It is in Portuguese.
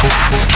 Música